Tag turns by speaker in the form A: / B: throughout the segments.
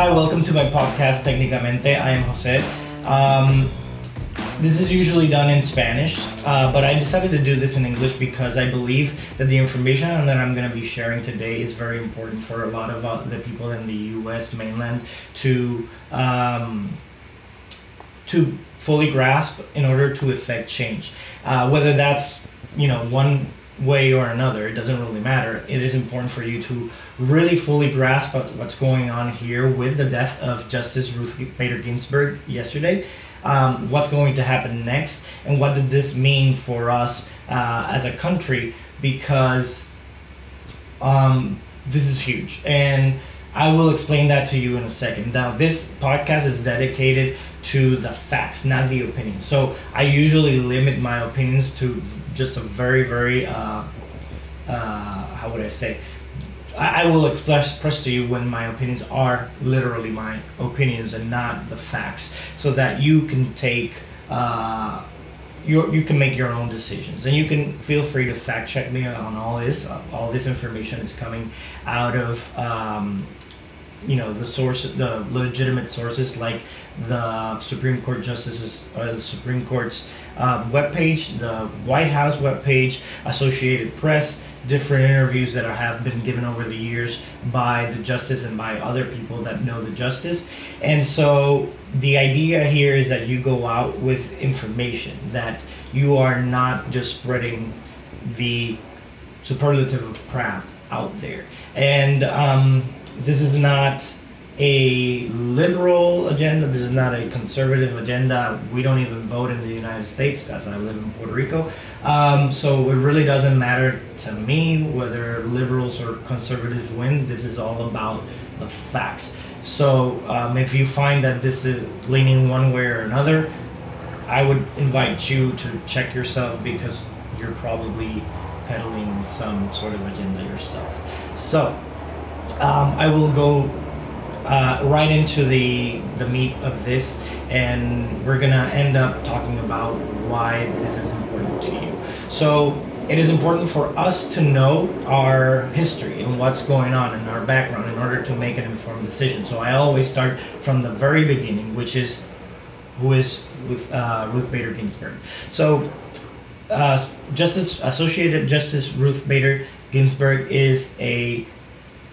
A: Hi, welcome to my podcast, Técnicamente. I am Jose. Um, this is usually done in Spanish, uh, but I decided to do this in English because I believe that the information that I'm going to be sharing today is very important for a lot of uh, the people in the U.S. mainland to um, to fully grasp in order to effect change. Uh, whether that's you know one way or another, it doesn't really matter. It is important for you to really fully grasp what's going on here with the death of Justice Ruth Bader Ginsburg yesterday. Um, what's going to happen next, and what did this mean for us uh, as a country? Because um, this is huge, and I will explain that to you in a second. Now, this podcast is dedicated to the facts, not the opinions. So I usually limit my opinions to just a very, very, uh, uh, how would I say? I, I will express, express to you when my opinions are literally my opinions and not the facts, so that you can take. Uh, you you can make your own decisions, and you can feel free to fact check me on all this. Uh, all this information is coming out of um, you know the source the legitimate sources like the Supreme Court justices or uh, the Supreme Court's um, webpage, the White House webpage, Associated Press, different interviews that have been given over the years by the justice and by other people that know the justice. And so the idea here is that you go out with information that you are not just spreading the superlative of crap out there. And um, this is not a liberal agenda. This is not a conservative agenda. We don't even vote in the United States, as I live in Puerto Rico. Um, so it really doesn't matter to me whether liberals or conservatives win. This is all about the facts. So um, if you find that this is leaning one way or another, I would invite you to check yourself because you're probably peddling some sort of agenda yourself. So um, I will go uh, right into the the meat of this, and we're gonna end up talking about why this is important to you. So it is important for us to know our history and what's going on in our background in order to make an informed decision. So I always start from the very beginning, which is who is Ruth, uh, Ruth Bader Ginsburg. So uh, Justice Associated Justice Ruth Bader Ginsburg is a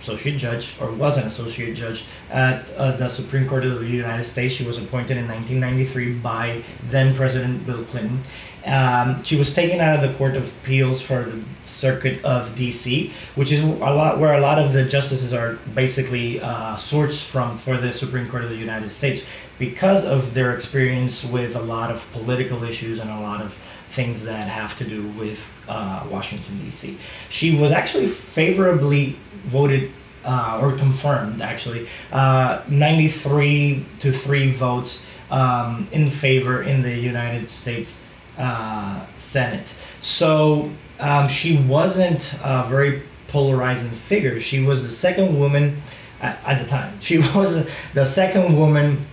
A: associate judge, or was an associate judge at uh, the Supreme Court of the United States. She was appointed in 1993 by then President Bill Clinton. Um, she was taken out of the Court of Appeals for the Circuit of D.C., which is a lot where a lot of the justices are basically uh, sourced from for the Supreme Court of the United States because of their experience with a lot of political issues and a lot of things that have to do with uh, Washington D.C. She was actually favorably voted uh, or confirmed actually uh, 93 to 3 votes um, in favor in the United States uh, Senate. So um, she wasn't a very polarizing figure. She was the second woman at, at the time. She was the second woman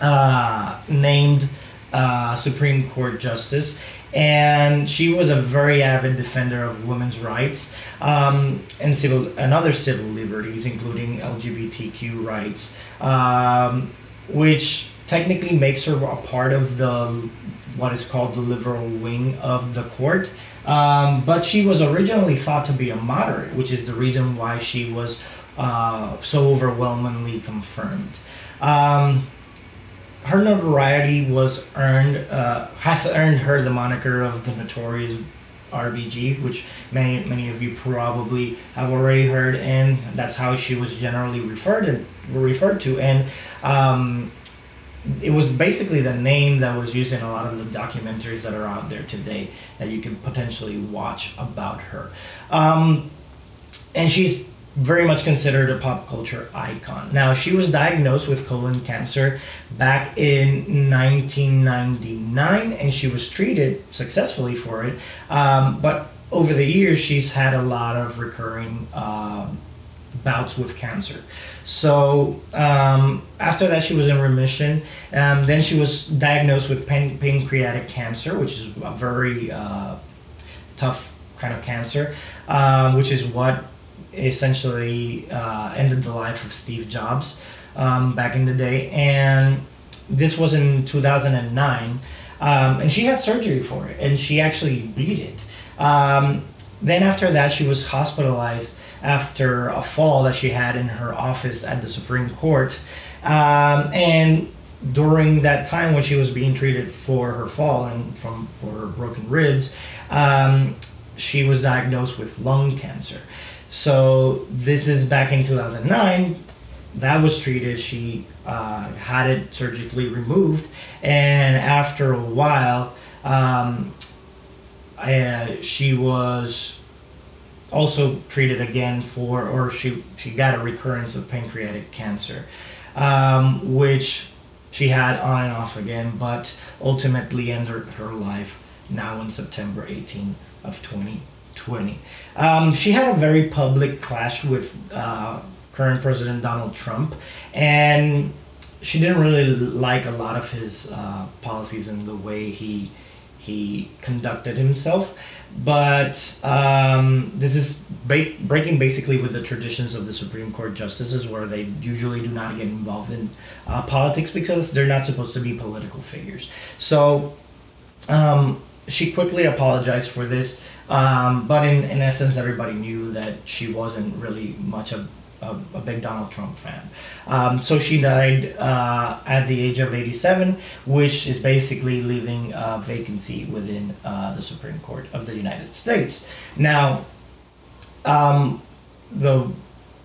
A: uh, named uh, Supreme Court Justice and she was a very avid defender of women's rights um, and civil and other civil liberties, including LGBTQ rights, um, which technically makes her a part of the what is called the liberal wing of the court. Um, but she was originally thought to be a moderate, which is the reason why she was uh, so overwhelmingly confirmed. Um, her notoriety was earned uh, has earned her the moniker of the notorious RBG, which many many of you probably have already heard, and that's how she was generally referred to, referred to, and um, it was basically the name that was used in a lot of the documentaries that are out there today that you can potentially watch about her, um, and she's very much considered a pop culture icon. Now, she was diagnosed with colon cancer back in 1999 and she was treated successfully for it. Um, but over the years, she's had a lot of recurring um, bouts with cancer. So um, after that, she was in remission. Um, then she was diagnosed with pan- pancreatic cancer, which is a very uh, tough kind of cancer, uh, which is what essentially uh, ended the life of Steve Jobs. um, back in the day, and this was in 2009. Um, and she had surgery for it, and she actually beat it. Um, then after that, she was hospitalized after a fall that she had in her office at the Supreme Court. Um, and during that time when she was being treated for her fall and from for her broken ribs, um, she was diagnosed with lung cancer. So this is back in 2009. That was treated. She uh, had it surgically removed, and after a while, um, uh, she was also treated again for, or she she got a recurrence of pancreatic cancer, um, which she had on and off again, but ultimately ended her life now in September 18 of 2020. Um, she had a very public clash with uh, current President Donald Trump, and she didn't really like a lot of his uh, policies and the way he he conducted himself. But um, this is ba- breaking basically with the traditions of the Supreme Court justices, where they usually do not get involved in uh, politics because they're not supposed to be political figures. So um, she quickly apologized for this, um, but in, in essence, everybody knew that she wasn't really much of a, a big Donald Trump fan. Um, so she died uh, at the age of 87, which is basically leaving a vacancy within uh, the Supreme Court of the United States. Now, um, the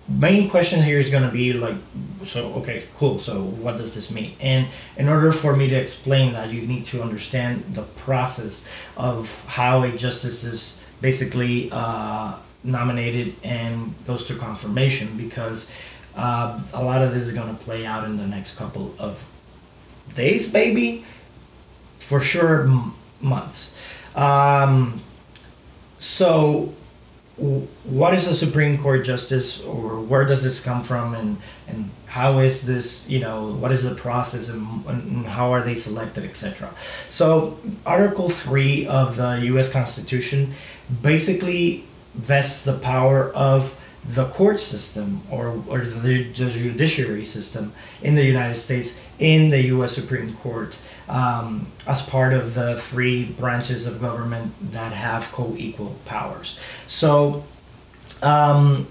A: main question here is going to be like so okay cool so what does this mean and in order for me to explain that you need to understand the process of how a justice is basically uh, nominated and goes through confirmation because uh, a lot of this is going to play out in the next couple of days, maybe for sure m- months. Um, so, what is a Supreme Court justice, or where does this come from, and and how is this, you know, what is the process, and, and how are they selected, etc. So, Article three of the U.S. Constitution basically vests the power of the court system or, or the judiciary system in the United States in the U.S. Supreme Court um, as part of the three branches of government that have co-equal powers. So, um,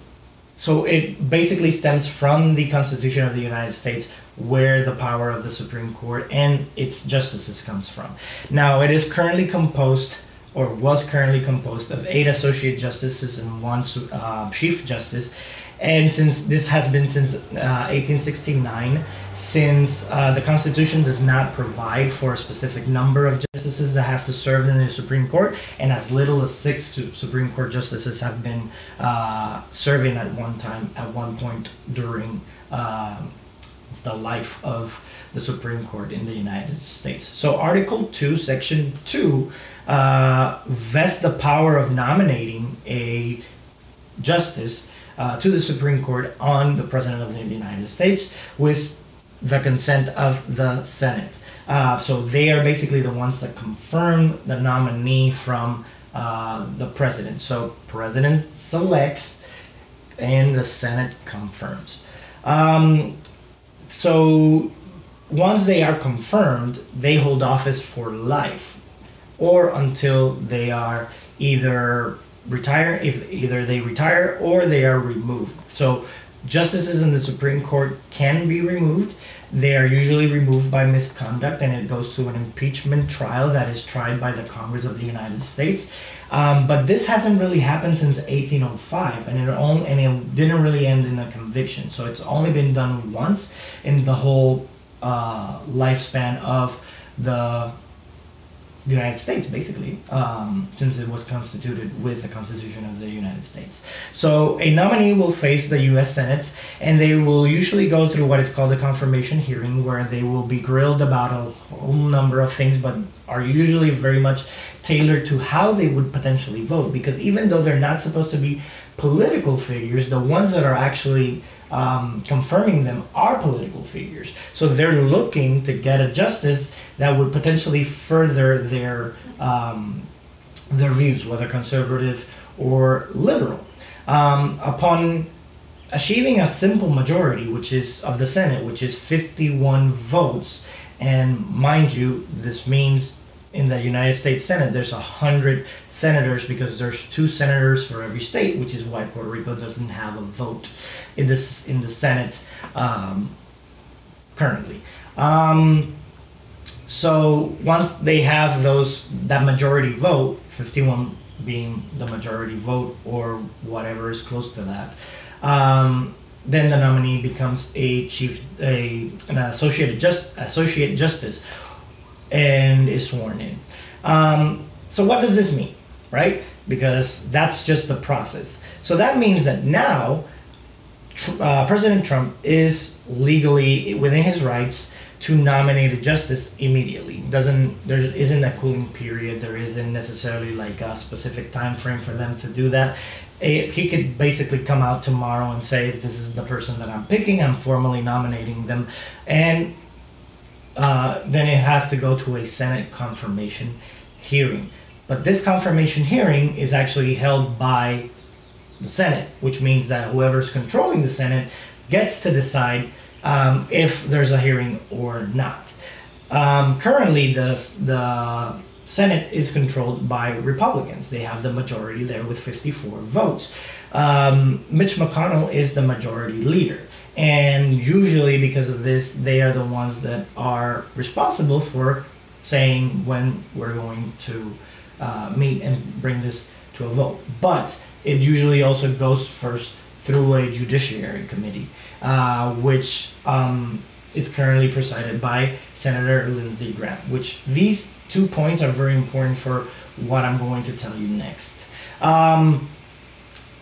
A: so it basically stems from the Constitution of the United States, where the power of the Supreme Court and its justices comes from. Now, it is currently composed or was currently composed of eight associate justices and one uh, chief justice. And since this has been since uh, 1869, since uh, the Constitution does not provide for a specific number of justices that have to serve in the Supreme Court, and as little as six Supreme Court justices have been uh, serving at one time, at one point during uh, the life of the Supreme Court in the United States. So, Article 2, Section 2 uh, vests the power of nominating a justice uh, to the Supreme Court on the President of the United States with the consent of the Senate. Uh, so, they are basically the ones that confirm the nominee from uh, the President. So, President selects and the Senate confirms. Um, so once they are confirmed, they hold office for life or until they are either retire if either they retire or they are removed. So justices in the Supreme Court can be removed. They are usually removed by misconduct, and it goes to an impeachment trial that is tried by the Congress of the United States. Um, but this hasn't really happened since 1805, and it only and it didn't really end in a conviction. So it's only been done once in the whole uh, lifespan of the United States, basically, um, since it was constituted with the Constitution of the United States. So a nominee will face the U.S. Senate, and they will usually go through what is called a confirmation hearing, where they will be grilled about a whole number of things, but are usually very much tailored to how they would potentially vote. Because even though they're not supposed to be political figures, the ones that are actually um, confirming them are political figures. So they're looking to get a justice that would potentially further their um, their views, whether conservative or liberal. Um, upon achieving a simple majority, which is of the Senate, which is 51 votes. And mind you, this means in the United States Senate, there's a hundred senators because there's two senators for every state, which is why Puerto Rico doesn't have a vote in this in the Senate um, currently. Um, so once they have those that majority vote, 51 being the majority vote or whatever is close to that, um, then the nominee becomes a chief, a an associate just associate justice, and is sworn in. Um, so what does this mean, right? Because that's just the process. So that means that now uh, President Trump is legally within his rights to nominate a justice immediately. Doesn't there isn't a cooling period. There isn't necessarily like a specific time frame for them to do that. It, he could basically come out tomorrow and say, "This is the person that I'm picking. I'm formally nominating them," and uh, then it has to go to a Senate confirmation hearing. But this confirmation hearing is actually held by the Senate, which means that whoever's controlling the Senate gets to decide um, if there's a hearing or not. Um, currently, the, the Senate is controlled by Republicans. They have the majority there with 54 votes. Um, Mitch McConnell is the majority leader. And usually, because of this, they are the ones that are responsible for saying when we're going to uh, meet and bring this to a vote. But it usually also goes first through a judiciary committee, uh, which um, is currently presided by Senator Lindsey Graham. Which these two points are very important for what I'm going to tell you next. Um,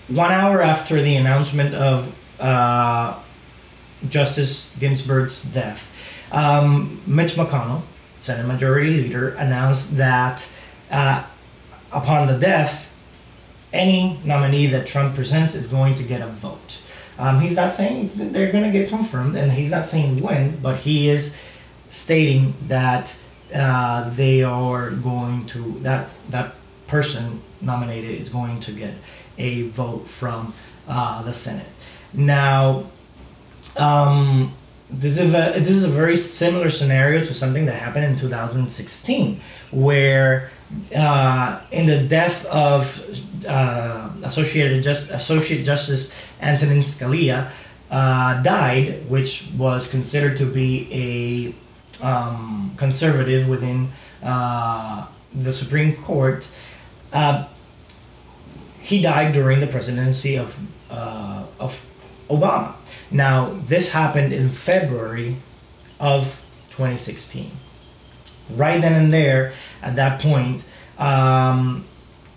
A: one hour after the announcement of uh, Justice Ginsburg's death, um, Mitch McConnell, Senate Majority Leader, announced that uh, upon the death, any nominee that Trump presents is going to get a vote. Um, he's not saying they're going to get confirmed, and he's not saying when, but he is stating that uh, they are going to that that person nominated is going to get a vote from uh, the Senate. Now, um, this is a this is a very similar scenario to something that happened in 2016, where uh, in the death of uh, Associated Just Associate Justice Antonin Scalia uh, died, which was considered to be a um, conservative within uh, the Supreme Court. Uh, he died during the presidency of uh, of Obama. Now, this happened in February of 2016. Right then and there, at that point, um,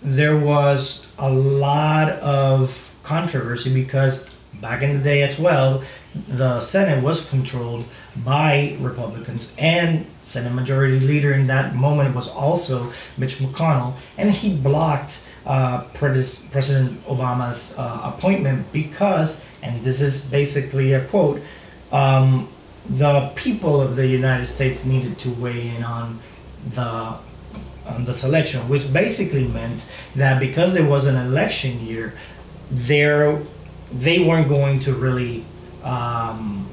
A: there was a lot of controversy because back in the day as well, the Senate was controlled by Republicans, and Senate Majority Leader in that moment was also Mitch McConnell, and he blocked uh, President Obama's uh, appointment because, and this is basically a quote, um, the people of the United States needed to weigh in on the on the selection, which basically meant that because it was an election year, there they weren't going to really um,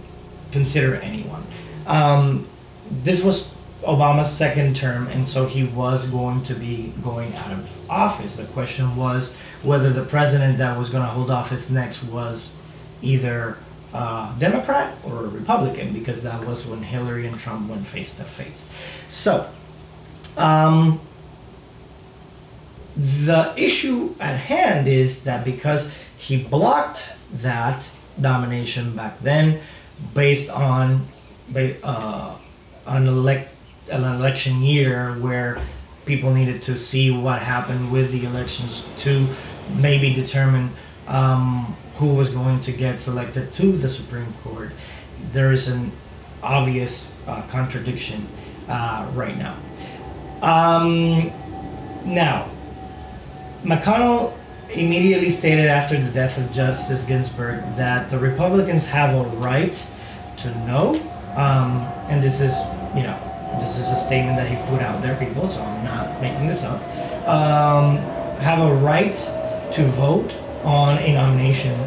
A: consider anyone. Um, this was Obama's second term, and so he was going to be going out of office. The question was whether the president that was going to hold office next was either a Democrat or a Republican, because that was when Hillary and Trump went face to face. So, um, the issue at hand is that because he blocked that nomination back then based on uh, an, elect, an election year where people needed to see what happened with the elections to maybe determine um, who was going to get selected to the Supreme Court. There is an obvious uh, contradiction uh, right now. Um, now, McConnell immediately stated after the death of Justice Ginsburg that the Republicans have a right to know, um, and this is, you know, this is a statement that he put out there, people, so I'm not making this up, um, have a right to vote on a nomination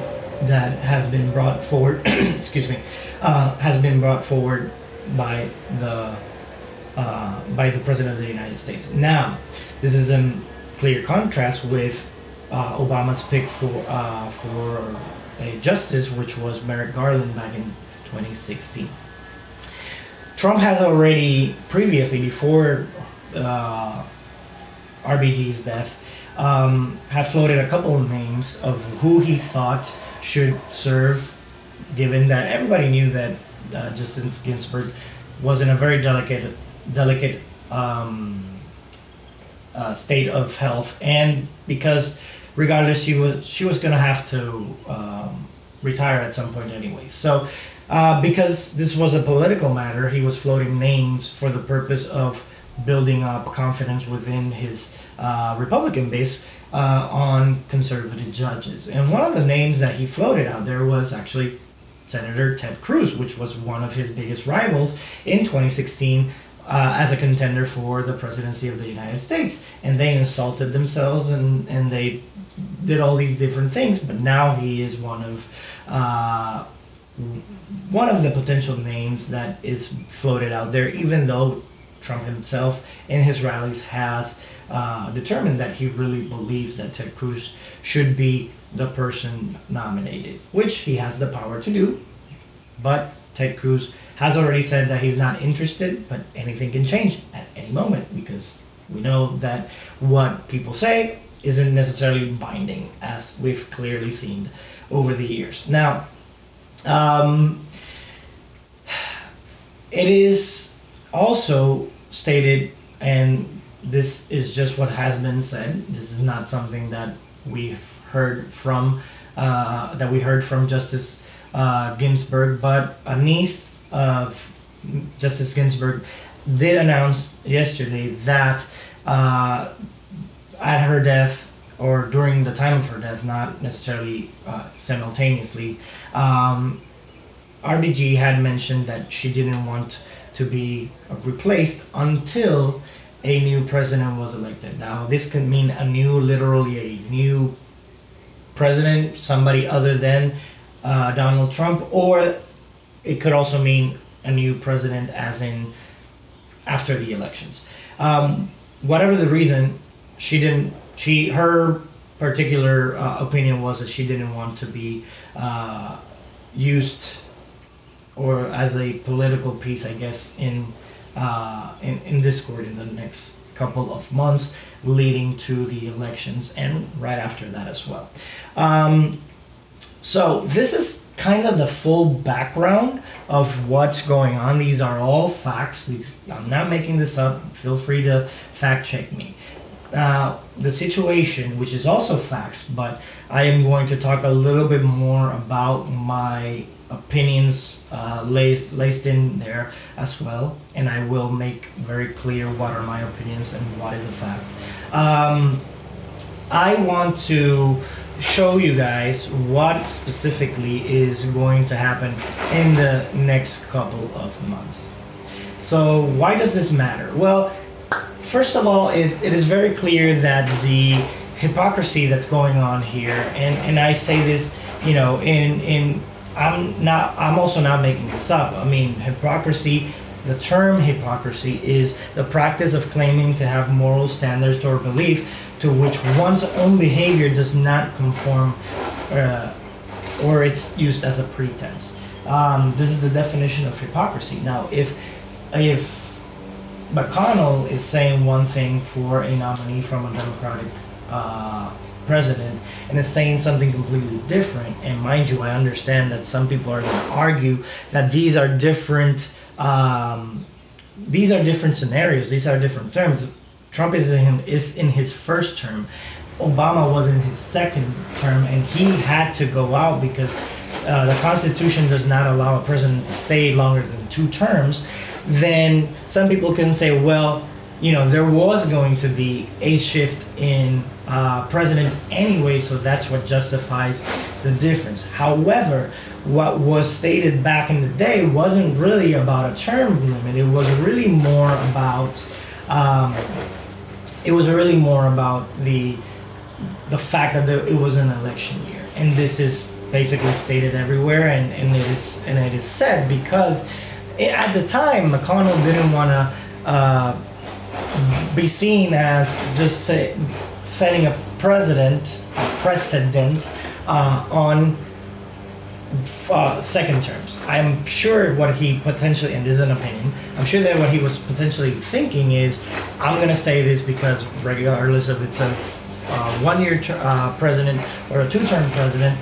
A: that has been brought forward. excuse me, uh, has been brought forward by the uh, by the president of the United States. Now, this is in clear contrast with uh, Obama's pick for uh, for a justice, which was Merrick Garland back in 2016. Trump has already previously, before uh, RBG's death, um, had floated a couple of names of who he thought should serve, given that everybody knew that uh, Justice Ginsburg was in a very delicate, delicate um, uh, state of health, and because regardless, she was she was gonna have to um, retire at some point anyway. So. Uh, because this was a political matter, he was floating names for the purpose of building up confidence within his uh, Republican base uh, on conservative judges. And one of the names that he floated out there was actually Senator Ted Cruz, which was one of his biggest rivals in 2016 uh, as a contender for the presidency of the United States. And they insulted themselves and, and they did all these different things, but now he is one of uh, one of the potential names that is floated out there, even though Trump himself in his rallies has uh, determined that he really believes that Ted Cruz should be the person nominated, which he has the power to do. But Ted Cruz has already said that he's not interested, but anything can change at any moment because we know that what people say isn't necessarily binding, as we've clearly seen over the years. Now, um, it is also stated, and this is just what has been said. This is not something that we've heard from uh, that we heard from Justice uh, Ginsburg, but a niece of Justice Ginsburg did announce yesterday that uh, at her death or during the time of her death, not necessarily uh, simultaneously, um, RBG had mentioned that she didn't want to be replaced until a new president was elected. Now, this could mean a new, literally a new president, somebody other than uh, Donald Trump, or it could also mean a new president, as in after the elections. Um, whatever the reason, she didn't. She her particular uh, opinion was that she didn't want to be uh, used or as a political piece, I guess, in uh, in, in Discord in the next couple of months leading to the elections and right after that as well. Um, so this is kind of the full background of what's going on. These are all facts. These, I'm not making this up. Feel free to fact check me. Uh, the situation, which is also facts, but I am going to talk a little bit more about my opinions uh, laced, laced in there as well, and I will make very clear what are my opinions and what is a fact. Um, I want to show you guys what specifically is going to happen in the next couple of months. So, why does this matter? Well, first of all, it, it is very clear that the hypocrisy that's going on here, and, and I say this, you know, in, in I'm not. I'm also not making this up. I mean, hypocrisy. The term hypocrisy is the practice of claiming to have moral standards or belief to which one's own behavior does not conform, uh, or it's used as a pretense. Um, this is the definition of hypocrisy. Now, if if McConnell is saying one thing for a nominee from a Democratic uh, president and is saying something completely different. And mind you, I understand that some people are going to argue that these are different. Um, these are different scenarios. These are different terms. Trump is in is in his first term. Obama was in his second term, and he had to go out because uh, the Constitution does not allow a president to stay longer than two terms. Then some people can say, well, you know, there was going to be a shift in uh, president anyway, so that's what justifies the difference. However, what was stated back in the day wasn't really about a term limit. It was really more about um, it was really more about the the fact that there, it was an election year, and this is basically stated everywhere, and, and it's and it is said because at the time McConnell didn't want to uh, be seen as just say, setting a president, precedent uh, on uh, second terms. I'm sure what he potentially, and this is an opinion, I'm sure that what he was potentially thinking is, I'm going to say this because regardless of it's a uh, one-year ter- uh, president or a two-term president,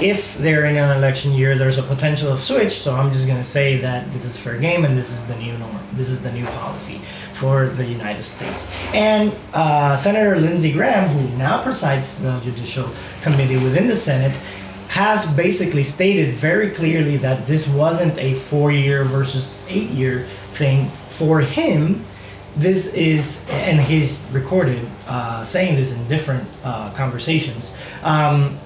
A: if they're in an election year, there's a potential of switch. So I'm just going to say that this is fair game and this is the new norm. This is the new policy for the United States. And uh, Senator Lindsey Graham, who now presides the Judicial Committee within the Senate, has basically stated very clearly that this wasn't a four-year versus eight-year thing for him this is, and he's recorded uh, saying this in different uh, conversations. Um,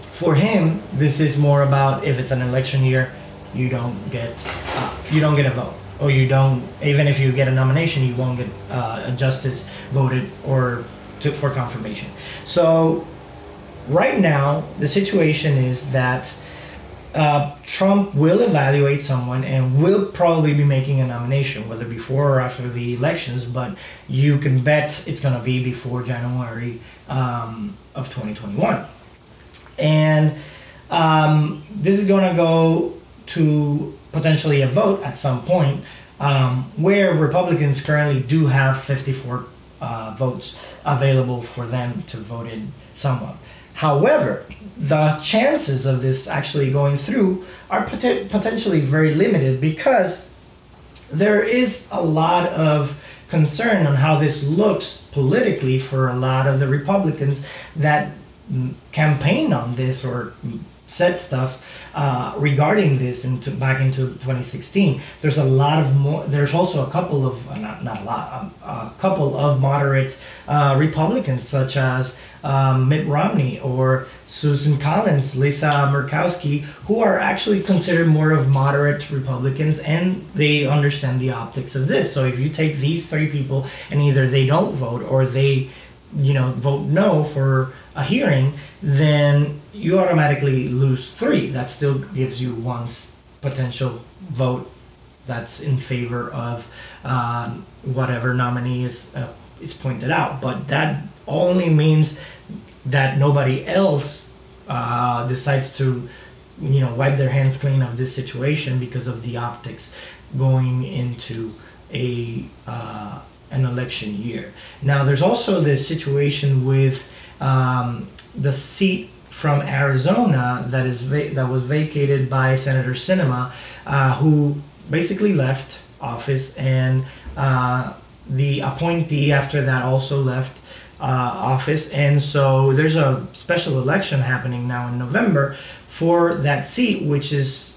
A: for him, this is more about if it's an election year, you don't get uh, you don't get a vote, or you don't even if you get a nomination, you won't get uh, a justice voted or to, for confirmation. So right now, the situation is that uh, Trump will evaluate someone and will probably be making a nomination, whether before or after the elections. But you can bet it's going to be before January um, of 2021. And um, this is going to go to potentially a vote at some point um, where Republicans currently do have 54 uh, votes available for them to vote in someone. However, the chances of this actually going through are pot- potentially very limited because there is a lot of concern on how this looks politically for a lot of the Republicans that campaign on this or said stuff uh, regarding this into back into 2016. There's a lot of more. There's also a couple of uh, not not a lot, um, a couple of moderate uh, Republicans such as um, Mitt Romney or Susan Collins, Lisa Murkowski, who are actually considered more of moderate Republicans and they understand the optics of this. So if you take these three people and either they don't vote or they, you know, vote no for a hearing, then you automatically lose three. That still gives you one potential vote that's in favor of uh, whatever nominee is uh, is pointed out. But that only means that nobody else uh, decides to, you know, wipe their hands clean of this situation because of the optics going into a uh, an election year. Now, there's also the situation with um, the seat from Arizona that is va- that was vacated by Senator Sinema, uh, who basically left office, and uh, the appointee after that also left uh, office, and so there's a special election happening now in November for that seat, which is.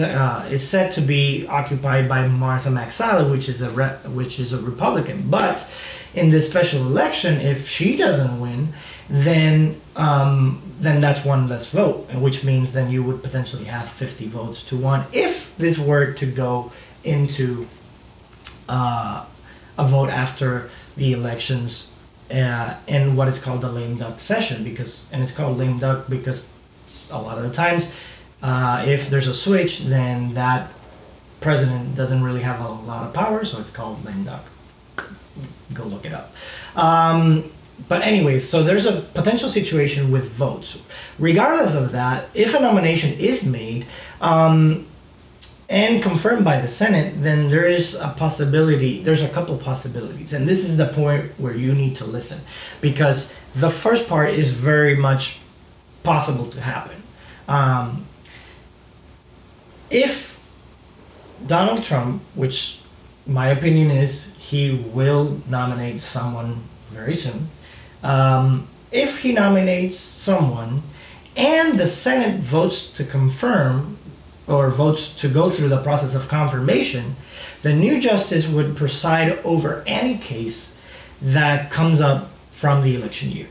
A: Uh, is said to be occupied by Martha McSally, which is a re- which is a Republican. But in this special election, if she doesn't win, then um, then that's one less vote, which means then you would potentially have 50 votes to one if this were to go into uh, a vote after the elections uh, in what is called the lame duck session because and it's called lame duck because a lot of the times uh, if there's a switch then that president doesn't really have a lot of power so it's called lame duck go look it up um, but anyway, so there's a potential situation with votes. Regardless of that, if a nomination is made um, and confirmed by the Senate, then there is a possibility. There's a couple possibilities, and this is the point where you need to listen, because the first part is very much possible to happen. Um, if Donald Trump, which my opinion is he will nominate someone very soon um, if he nominates someone and the Senate votes to confirm or votes to go through the process of confirmation, the new justice would preside over any case that comes up from the election year.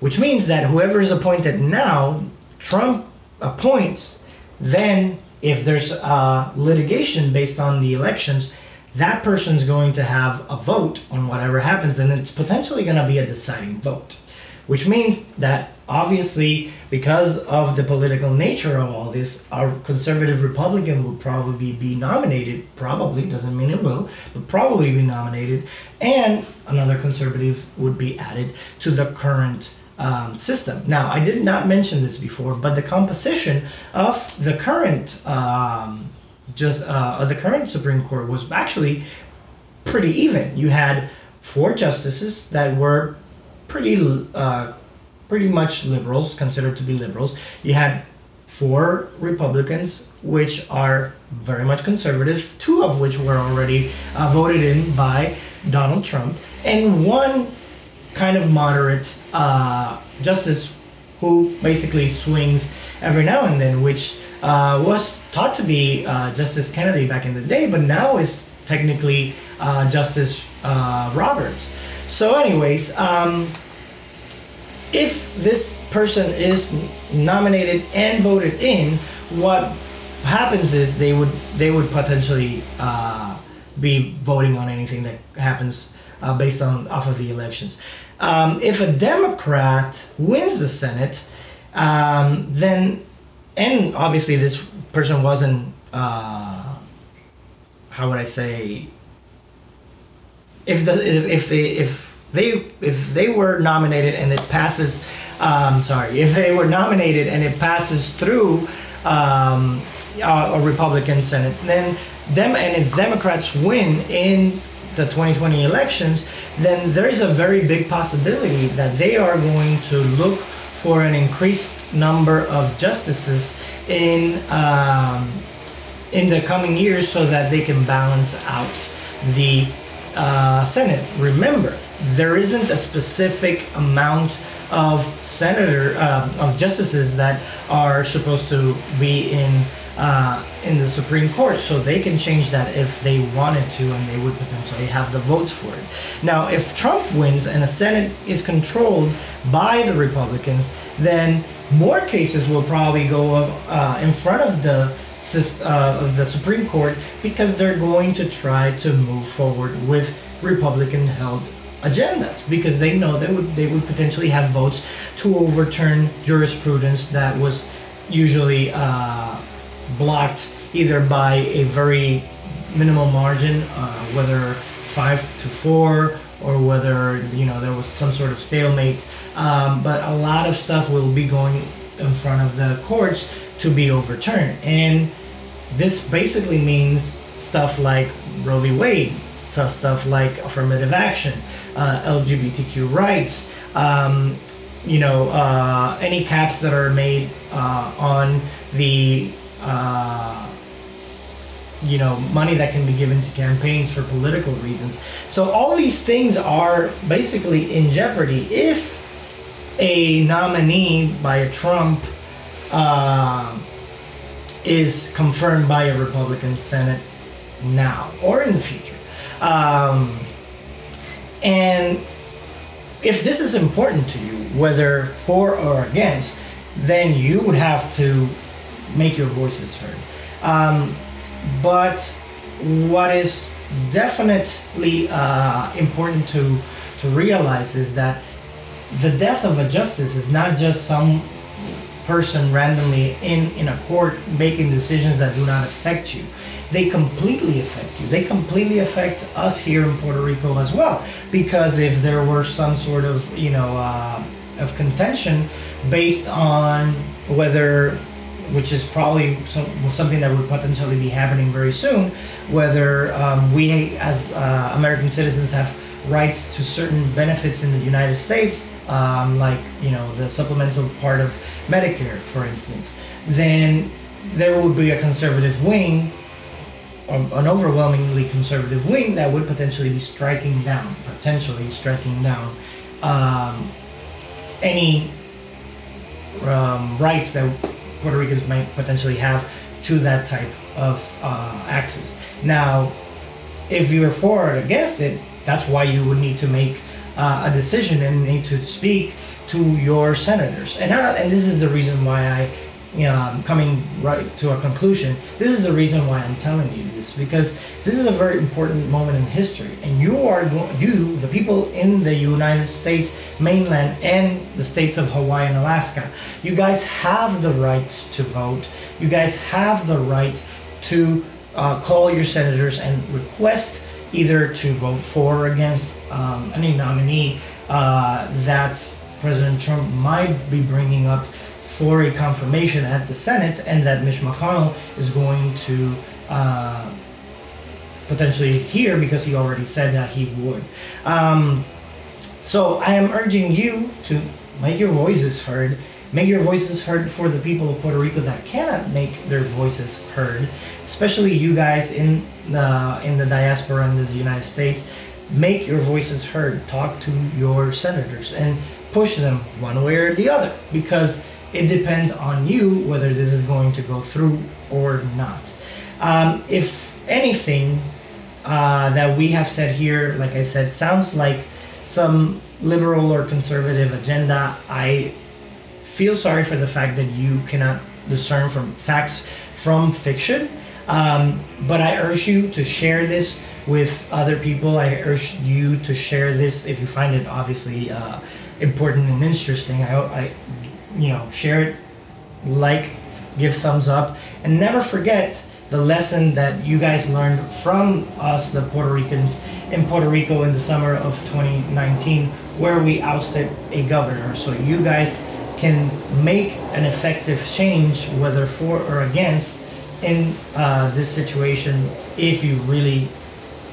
A: Which means that whoever is appointed now, Trump appoints, then if there's uh, litigation based on the elections, that person's going to have a vote on whatever happens, and it's potentially going to be a deciding vote, which means that obviously, because of the political nature of all this, our conservative Republican will probably be nominated. Probably doesn't mean it will, but probably be nominated, and another conservative would be added to the current. Um, system. Now, I did not mention this before, but the composition of the current um, just uh, the current Supreme Court was actually pretty even. You had four justices that were pretty uh, pretty much liberals, considered to be liberals. You had four Republicans, which are very much conservative, two of which were already uh, voted in by Donald Trump, and one kind of moderate uh, justice who basically swings every now and then, which uh, was thought to be uh, Justice Kennedy back in the day, but now is technically uh, Justice uh, Roberts. So, anyways, um, if this person is nominated and voted in, what happens is they would they would potentially uh, be voting on anything that happens uh, based on off of the elections. Um, if a Democrat wins the Senate, um, then and obviously this person wasn't uh, how would I say if the if they if they if they were nominated and it passes um, sorry if they were nominated and it passes through um, a, a Republican Senate then them and if Democrats win in the 2020 elections then there is a very big possibility that they are going to look for an increased number of justices in um, in the coming years so that they can balance out the uh, Senate. Remember, there isn't a specific amount of senator uh, of justices that are supposed to be in uh, in the Supreme Court, so they can change that if they wanted to, and they would potentially have the votes for it. Now, if Trump wins and the Senate is controlled by the Republicans, then more cases will probably go uh, in front of the uh, of the Supreme Court because they're going to try to move forward with Republican-held agendas because they know they would they would potentially have votes to overturn jurisprudence that was usually uh, blocked either by a very minimal margin, uh, whether five to four or whether you know there was some sort of stalemate. Um, but a lot of stuff will be going in front of the courts to be overturned, and this basically means stuff like Roe v. Wade, stuff like affirmative action, uh, LGBTQ rights. Um, you know, uh, any caps that are made uh, on the uh, you know money that can be given to campaigns for political reasons. So all these things are basically in jeopardy if a nominee by a Trump uh, is confirmed by a Republican Senate now or in the future. Um, and if this is important to you, whether for or against, then you would have to make your voices heard. Um, but what is definitely uh, important to to realize is that the death of a justice is not just some person randomly in in a court making decisions that do not affect you they completely affect you. They completely affect us here in puerto rico as well. Because if there were some sort of you know uh, of contention based on whether which is probably some, something that would potentially be happening very soon, whether um, we as uh, American citizens have rights to certain benefits in the United States, um, like you know the supplemental part of Medicare, for instance, then there would be a conservative wing, an overwhelmingly conservative wing that would potentially be striking down, potentially striking down um, any um, rights that Puerto Ricans might potentially have to that type of uh, access. Now, if you're for or against it, that's why you would need to make uh, a decision and need to speak to your senators. And I, and this is the reason why I um, coming right to a conclusion, this is the reason why I'm telling you this because this is a very important moment in history, and you are you, the people in the United States mainland and the states of Hawaii and Alaska, you guys have the rights to vote. You guys have the right to uh, call your senators and request either to vote for or against um, any nominee uh, that President Trump might be bringing up for a confirmation at the Senate, and that Mitch McConnell is going to uh, potentially hear because he already said that he would. Um, so I am urging you to make your voices heard. Make your voices heard for the people of Puerto Rico that cannot make their voices heard, especially you guys in the in the diaspora in the United States. Make your voices heard. Talk to your senators and push them one way or the other because it depends on you whether this is going to go through or not. Um, if anything uh, that we have said here, like I said, sounds like some liberal or conservative agenda, I feel sorry for the fact that you cannot discern from facts from fiction. Um, but I urge you to share this with other people. I urge you to share this if you find it obviously uh, important and interesting. I, I, you know, share it, like, give thumbs up, and never forget the lesson that you guys learned from us, the Puerto Ricans in Puerto Rico in the summer of 2019, where we ousted a governor. So you guys can make an effective change, whether for or against, in uh, this situation if you really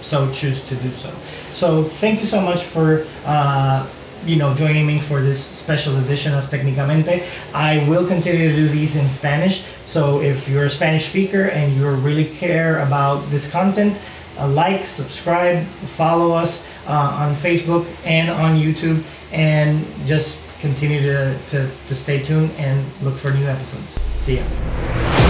A: so choose to do so. So thank you so much for uh, you know joining me for this special edition of Tecnicamente. I will continue to do these in Spanish. So if you're a Spanish speaker and you really care about this content, uh, like, subscribe, follow us uh, on Facebook and on YouTube, and just continue to, to, to stay tuned and look for new episodes. See ya.